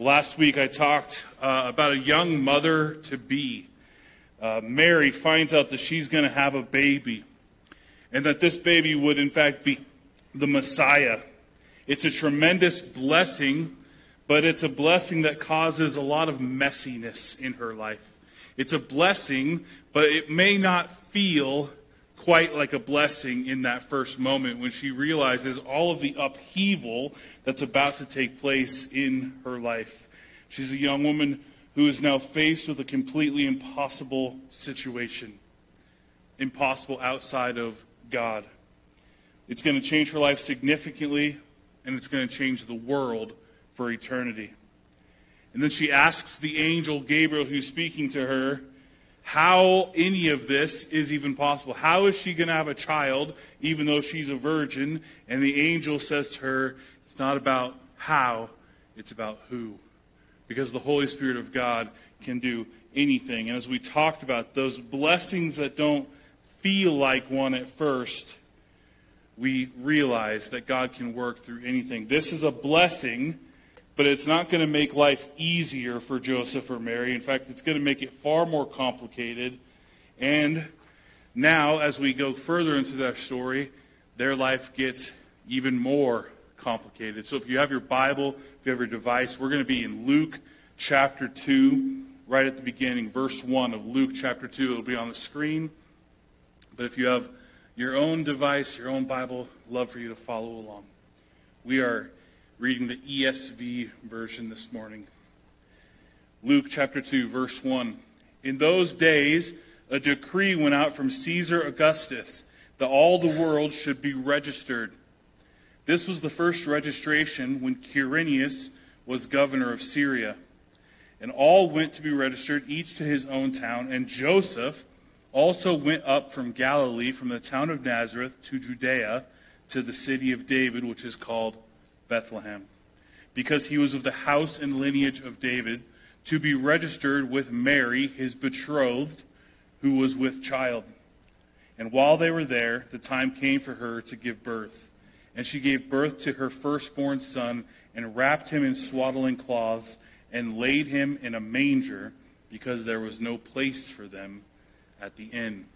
Last week I talked uh, about a young mother to be. Uh, Mary finds out that she's going to have a baby and that this baby would, in fact, be the Messiah. It's a tremendous blessing, but it's a blessing that causes a lot of messiness in her life. It's a blessing, but it may not feel quite like a blessing in that first moment when she realizes all of the upheaval that's about to take place in her life. She's a young woman who is now faced with a completely impossible situation, impossible outside of God. It's going to change her life significantly, and it's going to change the world for eternity. And then she asks the angel Gabriel, who's speaking to her, how any of this is even possible. How is she going to have a child even though she's a virgin? And the angel says to her, it's not about how, it's about who. Because the Holy Spirit of God can do anything. And as we talked about, those blessings that don't feel like one at first, we realize that God can work through anything. This is a blessing but it's not going to make life easier for Joseph or Mary. In fact, it's going to make it far more complicated. And now, as we go further into that story, their life gets even more complicated. So if you have your Bible, if you have your device, we're going to be in Luke chapter 2, right at the beginning, verse 1 of Luke chapter 2. It'll be on the screen. But if you have your own device, your own Bible, love for you to follow along. We are reading the ESV version this morning. Luke chapter 2, verse 1. In those days, a decree went out from Caesar Augustus that all the world should be registered. This was the first registration when Quirinius was governor of Syria. And all went to be registered, each to his own town. And Joseph also went up from Galilee, from the town of Nazareth to Judea, to the city of David, which is called Bethlehem, because he was of the house and lineage of David, to be registered with Mary, his betrothed, who was with child. And while they were there, the time came for her to give birth. And she gave birth to her firstborn son, and wrapped him in swaddling cloths, and laid him in a manger, because there was no place for them at the inn.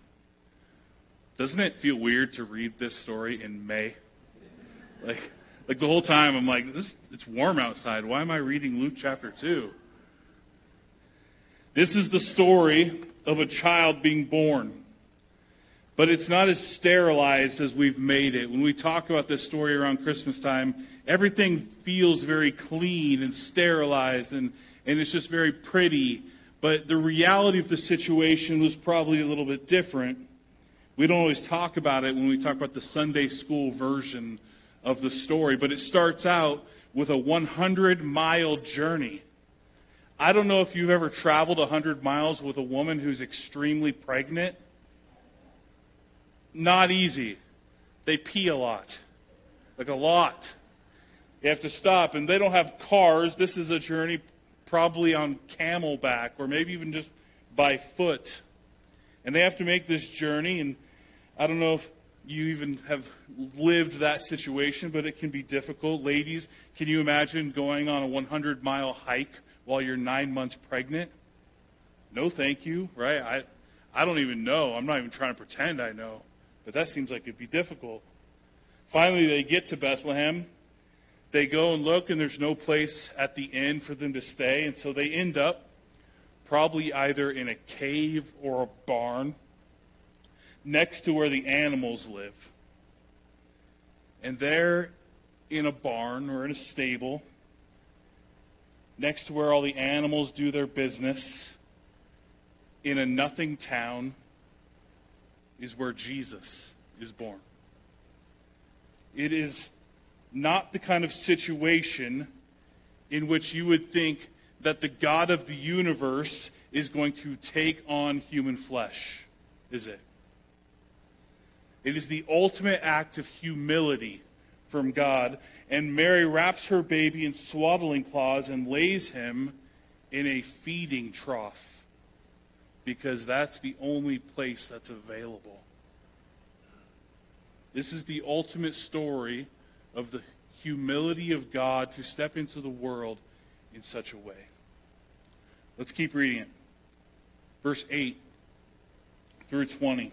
Doesn't it feel weird to read this story in May? Like, like the whole time, I'm like, this, it's warm outside. Why am I reading Luke chapter 2? This is the story of a child being born. But it's not as sterilized as we've made it. When we talk about this story around Christmas time, everything feels very clean and sterilized and, and it's just very pretty. But the reality of the situation was probably a little bit different. We don't always talk about it when we talk about the Sunday school version of the story, but it starts out with a 100 mile journey. I don't know if you've ever traveled 100 miles with a woman who's extremely pregnant. Not easy. They pee a lot, like a lot. You have to stop, and they don't have cars. This is a journey probably on camelback or maybe even just by foot. And they have to make this journey, and I don't know if you even have lived that situation, but it can be difficult. Ladies, can you imagine going on a 100 mile hike while you're nine months pregnant? No, thank you, right? I, I don't even know. I'm not even trying to pretend I know, but that seems like it'd be difficult. Finally, they get to Bethlehem. They go and look, and there's no place at the inn for them to stay, and so they end up probably either in a cave or a barn next to where the animals live. And there in a barn or in a stable, next to where all the animals do their business, in a nothing town, is where Jesus is born. It is not the kind of situation in which you would think that the God of the universe is going to take on human flesh, is it? It is the ultimate act of humility from God. And Mary wraps her baby in swaddling cloths and lays him in a feeding trough because that's the only place that's available. This is the ultimate story of the humility of God to step into the world in such a way. Let's keep reading it. Verse 8 through 20.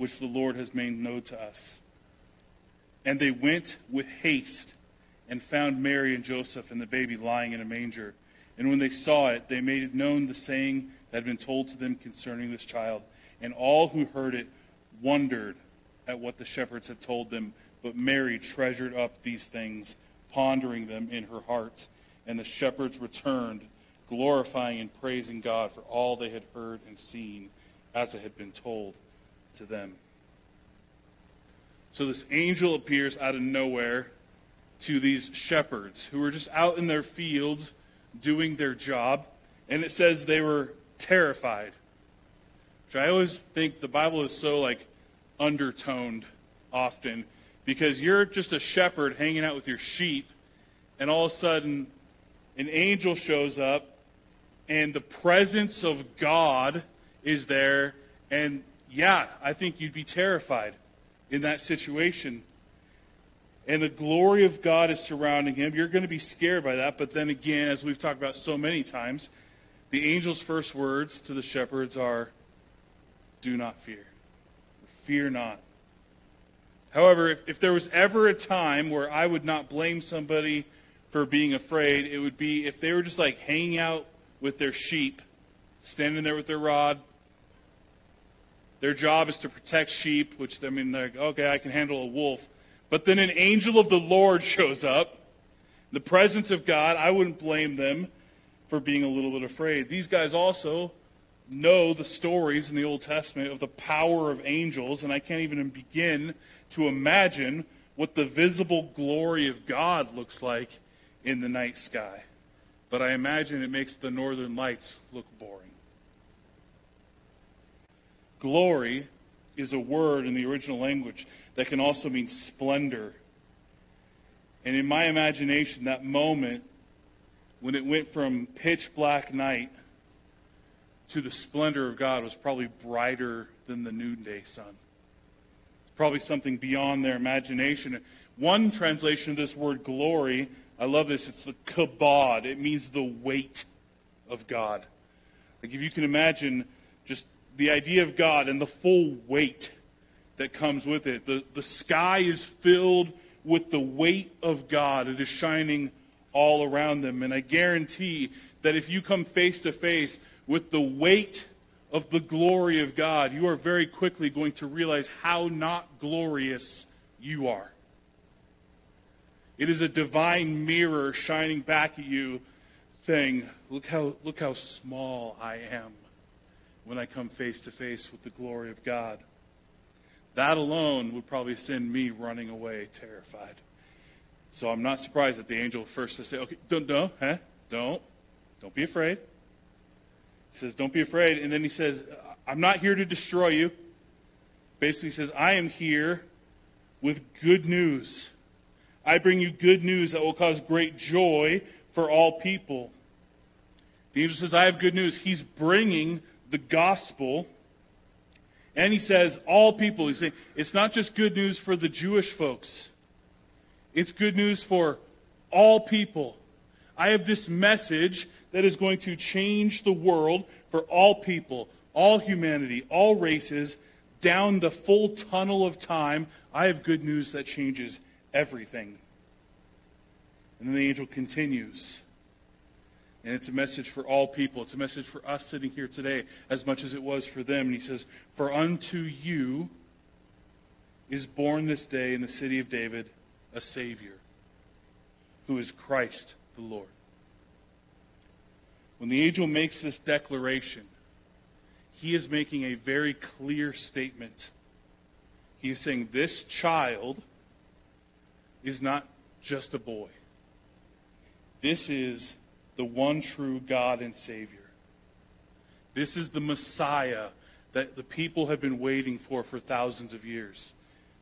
which the Lord has made known to us. And they went with haste and found Mary and Joseph and the baby lying in a manger. And when they saw it, they made it known the saying that had been told to them concerning this child. And all who heard it wondered at what the shepherds had told them. But Mary treasured up these things, pondering them in her heart. And the shepherds returned, glorifying and praising God for all they had heard and seen, as it had been told to them. So this angel appears out of nowhere to these shepherds who were just out in their fields doing their job. And it says they were terrified. Which I always think the Bible is so like undertoned often because you're just a shepherd hanging out with your sheep, and all of a sudden an angel shows up, and the presence of God is there, and yeah, I think you'd be terrified in that situation. And the glory of God is surrounding him. You're going to be scared by that. But then again, as we've talked about so many times, the angel's first words to the shepherds are, Do not fear. Fear not. However, if, if there was ever a time where I would not blame somebody for being afraid, it would be if they were just like hanging out with their sheep, standing there with their rod, their job is to protect sheep, which, I mean, they're like, okay, I can handle a wolf. But then an angel of the Lord shows up, the presence of God. I wouldn't blame them for being a little bit afraid. These guys also know the stories in the Old Testament of the power of angels, and I can't even begin to imagine what the visible glory of God looks like in the night sky. But I imagine it makes the northern lights look boring. Glory is a word in the original language that can also mean splendor. And in my imagination, that moment when it went from pitch black night to the splendor of God was probably brighter than the noonday sun. It's probably something beyond their imagination. One translation of this word glory, I love this, it's the kabod. It means the weight of God. Like if you can imagine just the idea of God and the full weight that comes with it. The, the sky is filled with the weight of God. It is shining all around them. And I guarantee that if you come face to face with the weight of the glory of God, you are very quickly going to realize how not glorious you are. It is a divine mirror shining back at you saying, Look how, look how small I am when I come face to face with the glory of God. That alone would probably send me running away terrified. So I'm not surprised that the angel first to say, okay, don't, no, huh? Don't. Don't be afraid. He says, don't be afraid. And then he says, I'm not here to destroy you. Basically, says, I am here with good news. I bring you good news that will cause great joy for all people. The angel says, I have good news. He's bringing the gospel. And he says, all people. He's saying, it's not just good news for the Jewish folks, it's good news for all people. I have this message that is going to change the world for all people, all humanity, all races, down the full tunnel of time. I have good news that changes everything. And then the angel continues. And it's a message for all people. It's a message for us sitting here today as much as it was for them. And he says, For unto you is born this day in the city of David a Savior, who is Christ the Lord. When the angel makes this declaration, he is making a very clear statement. He is saying, This child is not just a boy. This is the one true God and Savior. This is the Messiah that the people have been waiting for for thousands of years.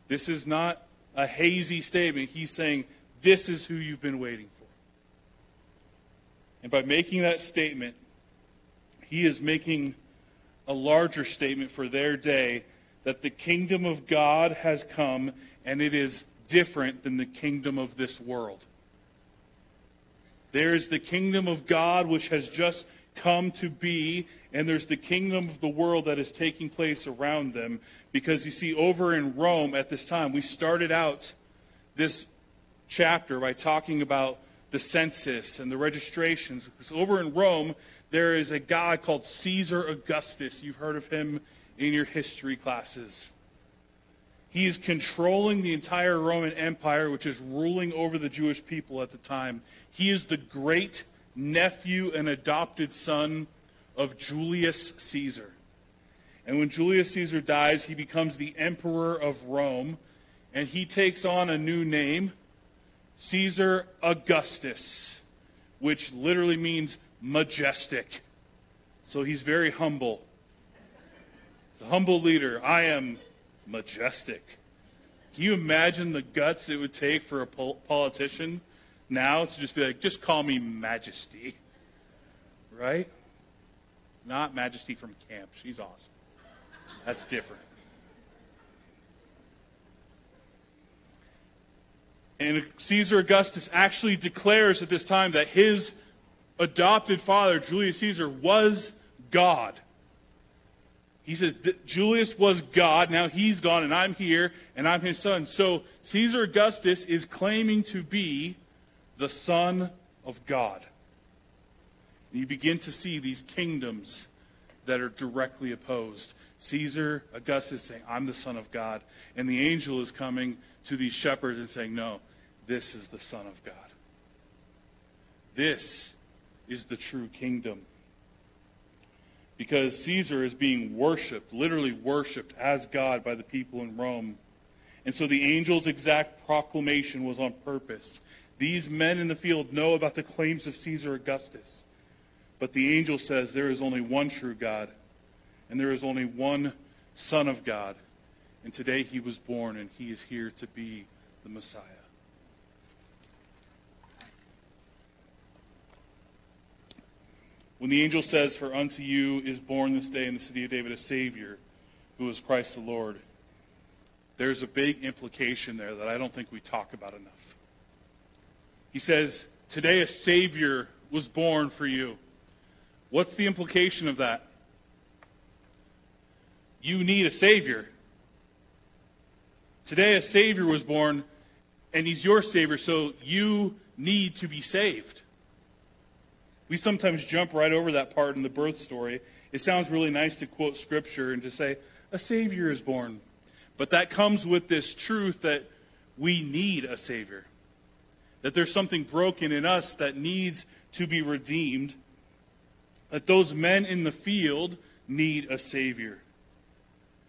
This is not a hazy statement. He's saying, This is who you've been waiting for. And by making that statement, he is making a larger statement for their day that the kingdom of God has come and it is different than the kingdom of this world. There is the kingdom of God which has just come to be, and there's the kingdom of the world that is taking place around them. Because you see, over in Rome at this time, we started out this chapter by talking about the census and the registrations. Because over in Rome, there is a guy called Caesar Augustus. You've heard of him in your history classes. He is controlling the entire Roman Empire, which is ruling over the Jewish people at the time. He is the great nephew and adopted son of Julius Caesar. And when Julius Caesar dies, he becomes the emperor of Rome, and he takes on a new name, Caesar Augustus, which literally means majestic. So he's very humble. He's a humble leader. I am majestic. Can you imagine the guts it would take for a politician now to just be like, just call me Majesty? Right? Not Majesty from camp. She's awesome. That's different. And Caesar Augustus actually declares at this time that his adopted father, Julius Caesar, was God. He says, Julius was God, now he's gone, and I'm here, and I'm his son. So Caesar Augustus is claiming to be the Son of God. And you begin to see these kingdoms that are directly opposed. Caesar Augustus saying, I'm the Son of God. And the angel is coming to these shepherds and saying, No, this is the Son of God. This is the true kingdom because Caesar is being worshiped, literally worshiped as God by the people in Rome. And so the angel's exact proclamation was on purpose. These men in the field know about the claims of Caesar Augustus. But the angel says there is only one true God, and there is only one Son of God. And today he was born, and he is here to be the Messiah. When the angel says, For unto you is born this day in the city of David a Savior, who is Christ the Lord, there's a big implication there that I don't think we talk about enough. He says, Today a Savior was born for you. What's the implication of that? You need a Savior. Today a Savior was born, and He's your Savior, so you need to be saved. We sometimes jump right over that part in the birth story. It sounds really nice to quote scripture and to say, a Savior is born. But that comes with this truth that we need a Savior. That there's something broken in us that needs to be redeemed. That those men in the field need a Savior.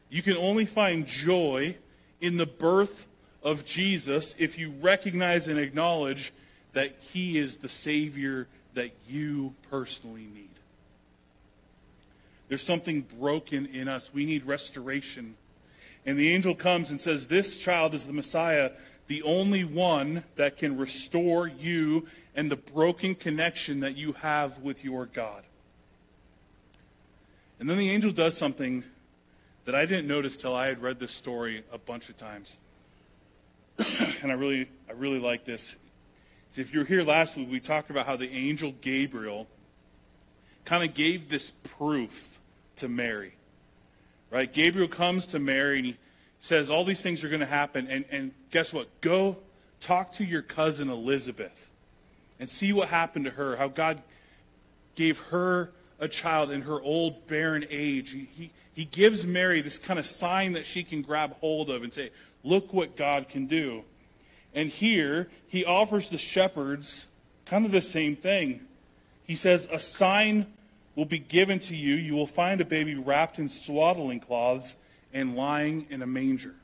You can only find joy in the birth of Jesus if you recognize and acknowledge that He is the Savior that you personally need. There's something broken in us. We need restoration. And the angel comes and says, This child is the Messiah, the only one that can restore you and the broken connection that you have with your God. And then the angel does something that I didn't notice till I had read this story a bunch of times. and I really, I really like this. If you were here last week, we talked about how the angel Gabriel kind of gave this proof to Mary. Right? Gabriel comes to Mary and he says, All these things are going to happen. And, and guess what? Go talk to your cousin Elizabeth and see what happened to her, how God gave her a child in her old barren age. He, he, he gives Mary this kind of sign that she can grab hold of and say, Look what God can do. And here, he offers the shepherds kind of the same thing. He says, A sign will be given to you. You will find a baby wrapped in swaddling cloths and lying in a manger.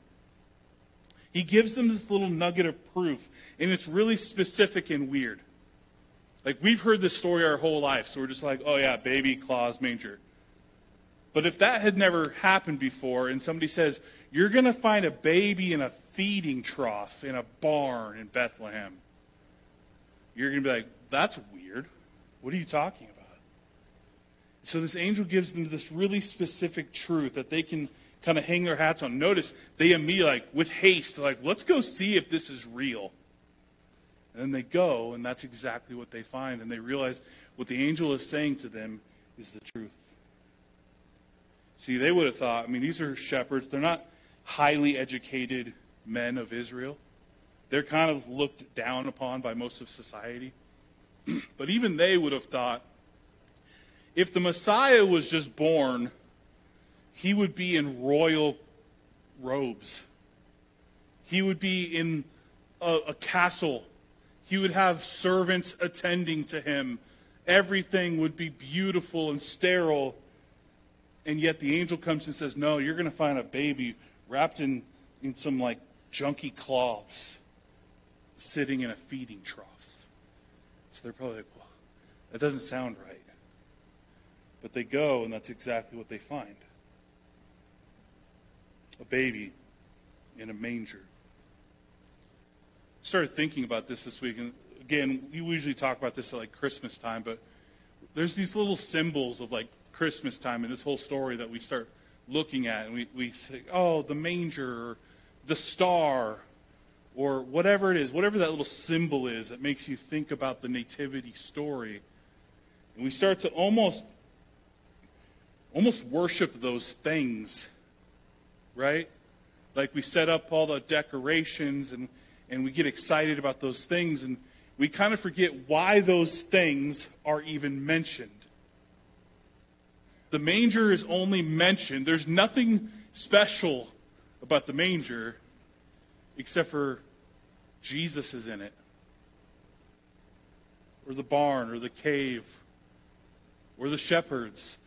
He gives them this little nugget of proof, and it's really specific and weird. Like, we've heard this story our whole life, so we're just like, oh, yeah, baby, claws, manger. But if that had never happened before, and somebody says, you're going to find a baby in a feeding trough in a barn in Bethlehem, you're going to be like, that's weird. What are you talking about? So this angel gives them this really specific truth that they can kind of hang their hats on. Notice they immediately, like, with haste, like, let's go see if this is real. And then they go, and that's exactly what they find. And they realize what the angel is saying to them is the truth. See, they would have thought, I mean, these are shepherds. They're not highly educated men of Israel. They're kind of looked down upon by most of society. but even they would have thought if the Messiah was just born he would be in royal robes. He would be in a, a castle. He would have servants attending to him. Everything would be beautiful and sterile. And yet the angel comes and says, No, you're going to find a baby wrapped in, in some like junky cloths sitting in a feeding trough. So they're probably like, Well, that doesn't sound right. But they go, and that's exactly what they find a baby in a manger. Started thinking about this this week, and again, we usually talk about this at like Christmas time, but there's these little symbols of like Christmas time in this whole story that we start looking at, and we, we say, oh, the manger, or the star, or whatever it is, whatever that little symbol is that makes you think about the nativity story. And we start to almost almost worship those things right? Like we set up all the decorations and, and we get excited about those things and we kind of forget why those things are even mentioned. The manger is only mentioned. There's nothing special about the manger except for Jesus is in it. Or the barn, or the cave, or the shepherds.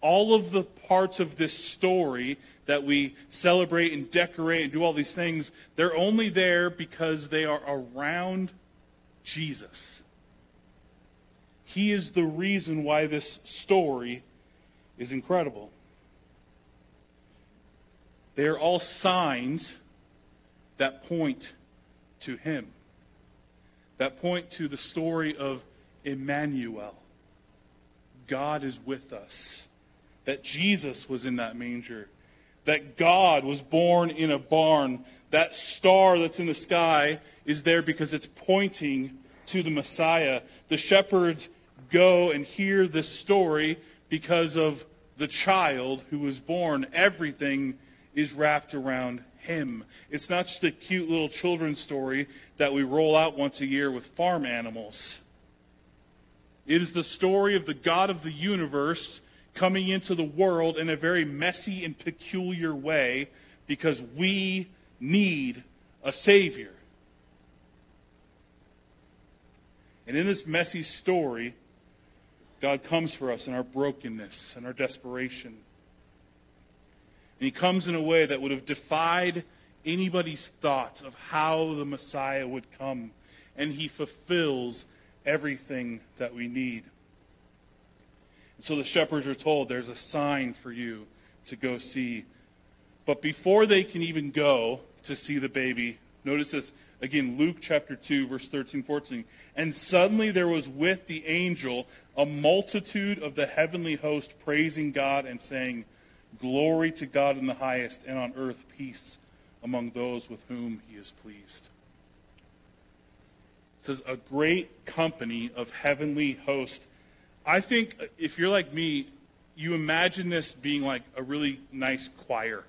All of the parts of this story that we celebrate and decorate and do all these things, they're only there because they are around Jesus. He is the reason why this story is incredible. They are all signs that point to Him, that point to the story of Emmanuel. God is with us, that Jesus was in that manger that God was born in a barn. That star that's in the sky is there because it's pointing to the Messiah. The shepherds go and hear this story because of the child who was born. Everything is wrapped around him. It's not just a cute little children's story that we roll out once a year with farm animals. It is the story of the God of the universe coming into the world in a very messy and peculiar way because we need a Savior. And in this messy story, God comes for us in our brokenness and our desperation. And He comes in a way that would have defied anybody's thoughts of how the Messiah would come. And He fulfills everything that we need. And So the shepherds are told there's a sign for you to go see. But before they can even go to see the baby, notice this again, Luke chapter 2, verse 13, 14. And suddenly there was with the angel a multitude of the heavenly host praising God and saying, Glory to God in the highest, and on earth peace among those with whom he is pleased. It says, A great company of heavenly hosts I think if you're like me, you imagine this being like a really nice choir,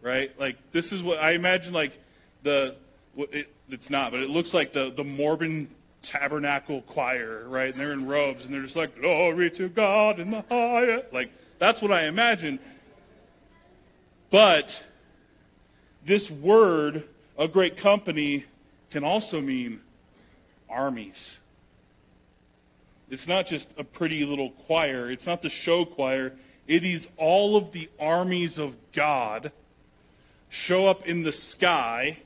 right? Like this is what I imagine. Like the it, it's not, but it looks like the the Mormon tabernacle choir, right? And they're in robes and they're just like, Glory to God in the highest. Like, that's what I imagine. But this word, a great company, can also mean armies. It's not just a pretty little choir, it's not the show choir. It is all of the armies of God show up in the sky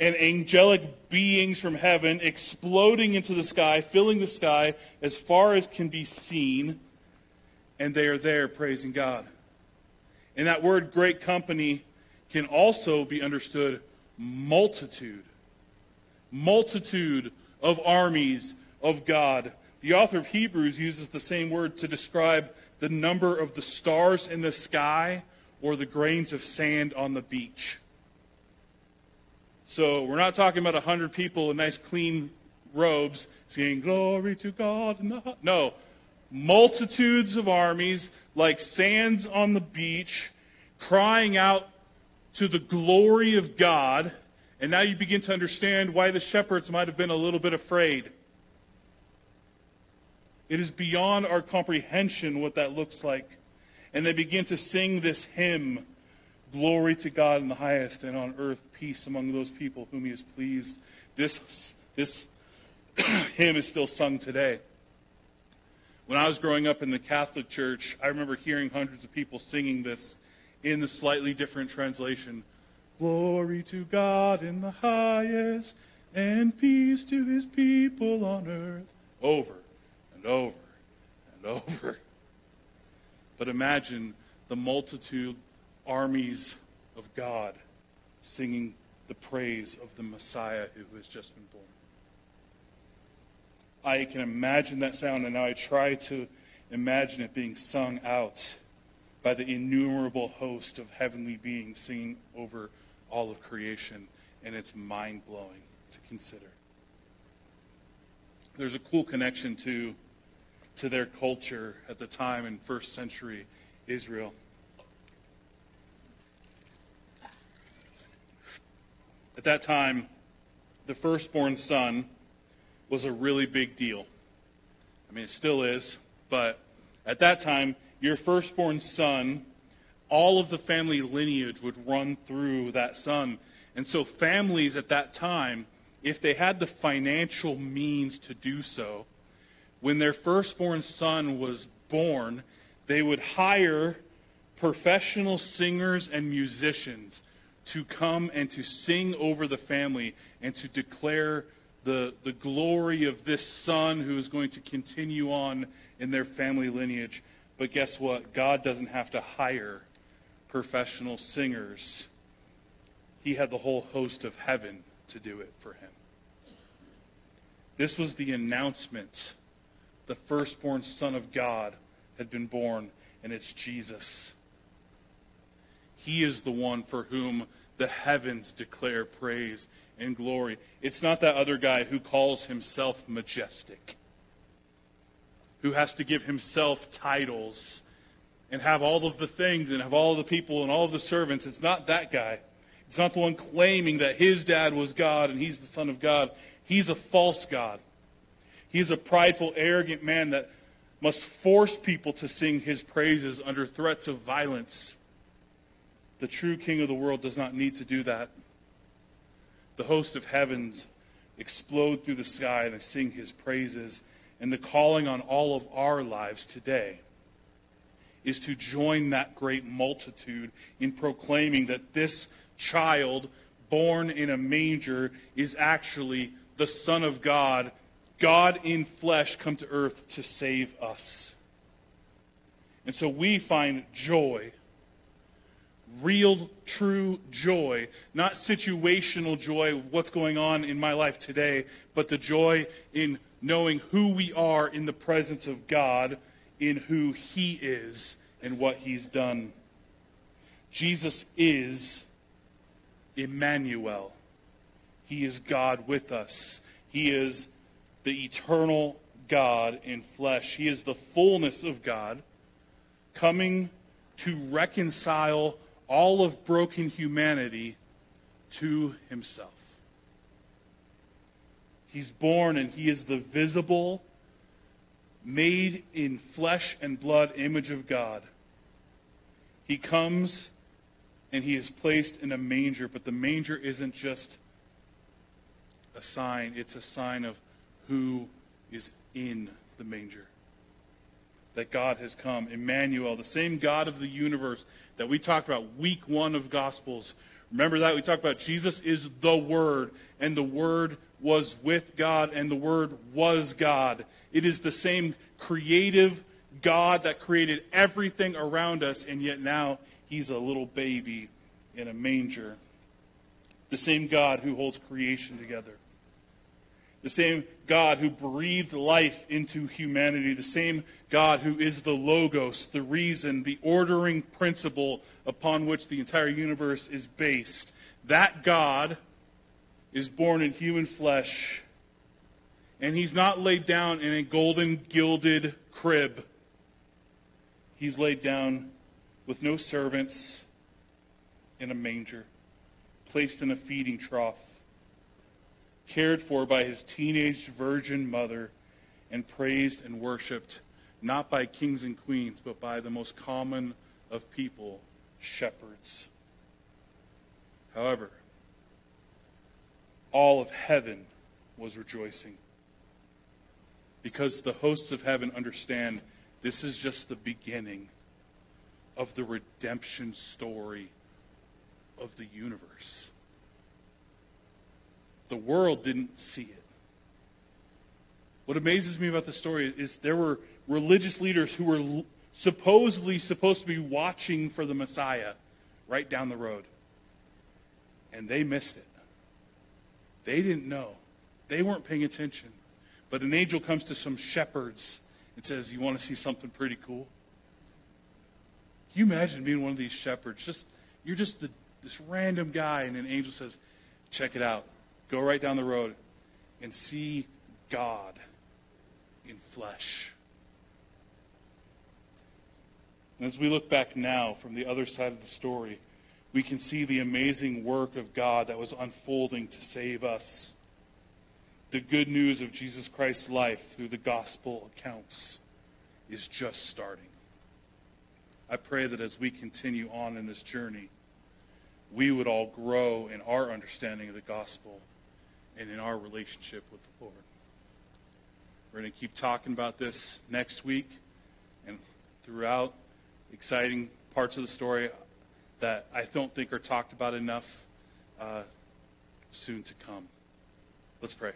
and angelic beings from heaven exploding into the sky, filling the sky as far as can be seen, and they are there praising God. And that word great company can also be understood multitude. Multitude of armies of God. The author of Hebrews uses the same word to describe the number of the stars in the sky or the grains of sand on the beach. So we're not talking about 100 people in nice clean robes singing glory to God. No, multitudes of armies like sands on the beach crying out to the glory of God. And now you begin to understand why the shepherds might have been a little bit afraid. It is beyond our comprehension what that looks like. And they begin to sing this hymn Glory to God in the highest, and on earth peace among those people whom He is pleased. This, this hymn is still sung today. When I was growing up in the Catholic Church, I remember hearing hundreds of people singing this in the slightly different translation Glory to God in the highest, and peace to His people on earth. Over and over and over. But imagine the multitude armies of God singing the praise of the Messiah who has just been born. I can imagine that sound, and now I try to imagine it being sung out by the innumerable host of heavenly beings singing over all of creation, and it's mind blowing to consider. There's a cool connection to to their culture at the time in first century Israel. At that time, the firstborn son was a really big deal. I mean, it still is, but at that time, your firstborn son, all of the family lineage would run through that son. And so, families at that time, if they had the financial means to do so, when their firstborn son was born, they would hire professional singers and musicians to come and to sing over the family and to declare the, the glory of this son who is going to continue on in their family lineage. But guess what? God doesn't have to hire professional singers, He had the whole host of heaven to do it for him. This was the announcement the firstborn Son of God had been born, and it's Jesus. He is the one for whom the heavens declare praise and glory. It's not that other guy who calls himself majestic, who has to give himself titles and have all of the things and have all the people and all of the servants. It's not that guy. It's not the one claiming that his dad was God and he's the Son of God. He's a false God. He's a prideful, arrogant man that must force people to sing his praises under threats of violence. The true king of the world does not need to do that. The host of heavens explode through the sky and they sing his praises. And the calling on all of our lives today is to join that great multitude in proclaiming that this child born in a manger is actually the Son of God God in flesh come to earth to save us. And so we find joy, real, true joy, not situational joy of what's going on in my life today, but the joy in knowing who we are in the presence of God, in who He is and what He's done. Jesus is Emmanuel. He is God with us. He is the eternal God in flesh. He is the fullness of God coming to reconcile all of broken humanity to himself. He's born and he is the visible, made in flesh and blood image of God. He comes and he is placed in a manger, but the manger isn't just a sign, it's a sign of who is in the manger. That God has come. Emmanuel, the same God of the universe that we talked about week one of Gospels. Remember that? We talked about Jesus is the Word, and the Word was with God, and the Word was God. It is the same creative God that created everything around us, and yet now he's a little baby in a manger. The same God who holds creation together. The same God who breathed life into humanity. The same God who is the Logos, the reason, the ordering principle upon which the entire universe is based. That God is born in human flesh, and he's not laid down in a golden gilded crib. He's laid down with no servants in a manger, placed in a feeding trough, cared for by his teenage virgin mother, and praised and worshiped not by kings and queens, but by the most common of people, shepherds. However, all of heaven was rejoicing. Because the hosts of heaven understand this is just the beginning of the redemption story of the universe. The world didn't see it. What amazes me about the story is there were religious leaders who were supposedly supposed to be watching for the Messiah right down the road. And they missed it. They didn't know. They weren't paying attention. But an angel comes to some shepherds and says, You want to see something pretty cool? Can you imagine being one of these shepherds? Just you're just the, this random guy, and an angel says, Check it out. Go right down the road and see God in flesh. And as we look back now from the other side of the story, we can see the amazing work of God that was unfolding to save us. The good news of Jesus Christ's life through the gospel accounts is just starting. I pray that as we continue on in this journey, we would all grow in our understanding of the gospel and in our relationship with the Lord. We're going to keep talking about this next week and throughout exciting parts of the story that I don't think are talked about enough uh, soon to come. Let's pray.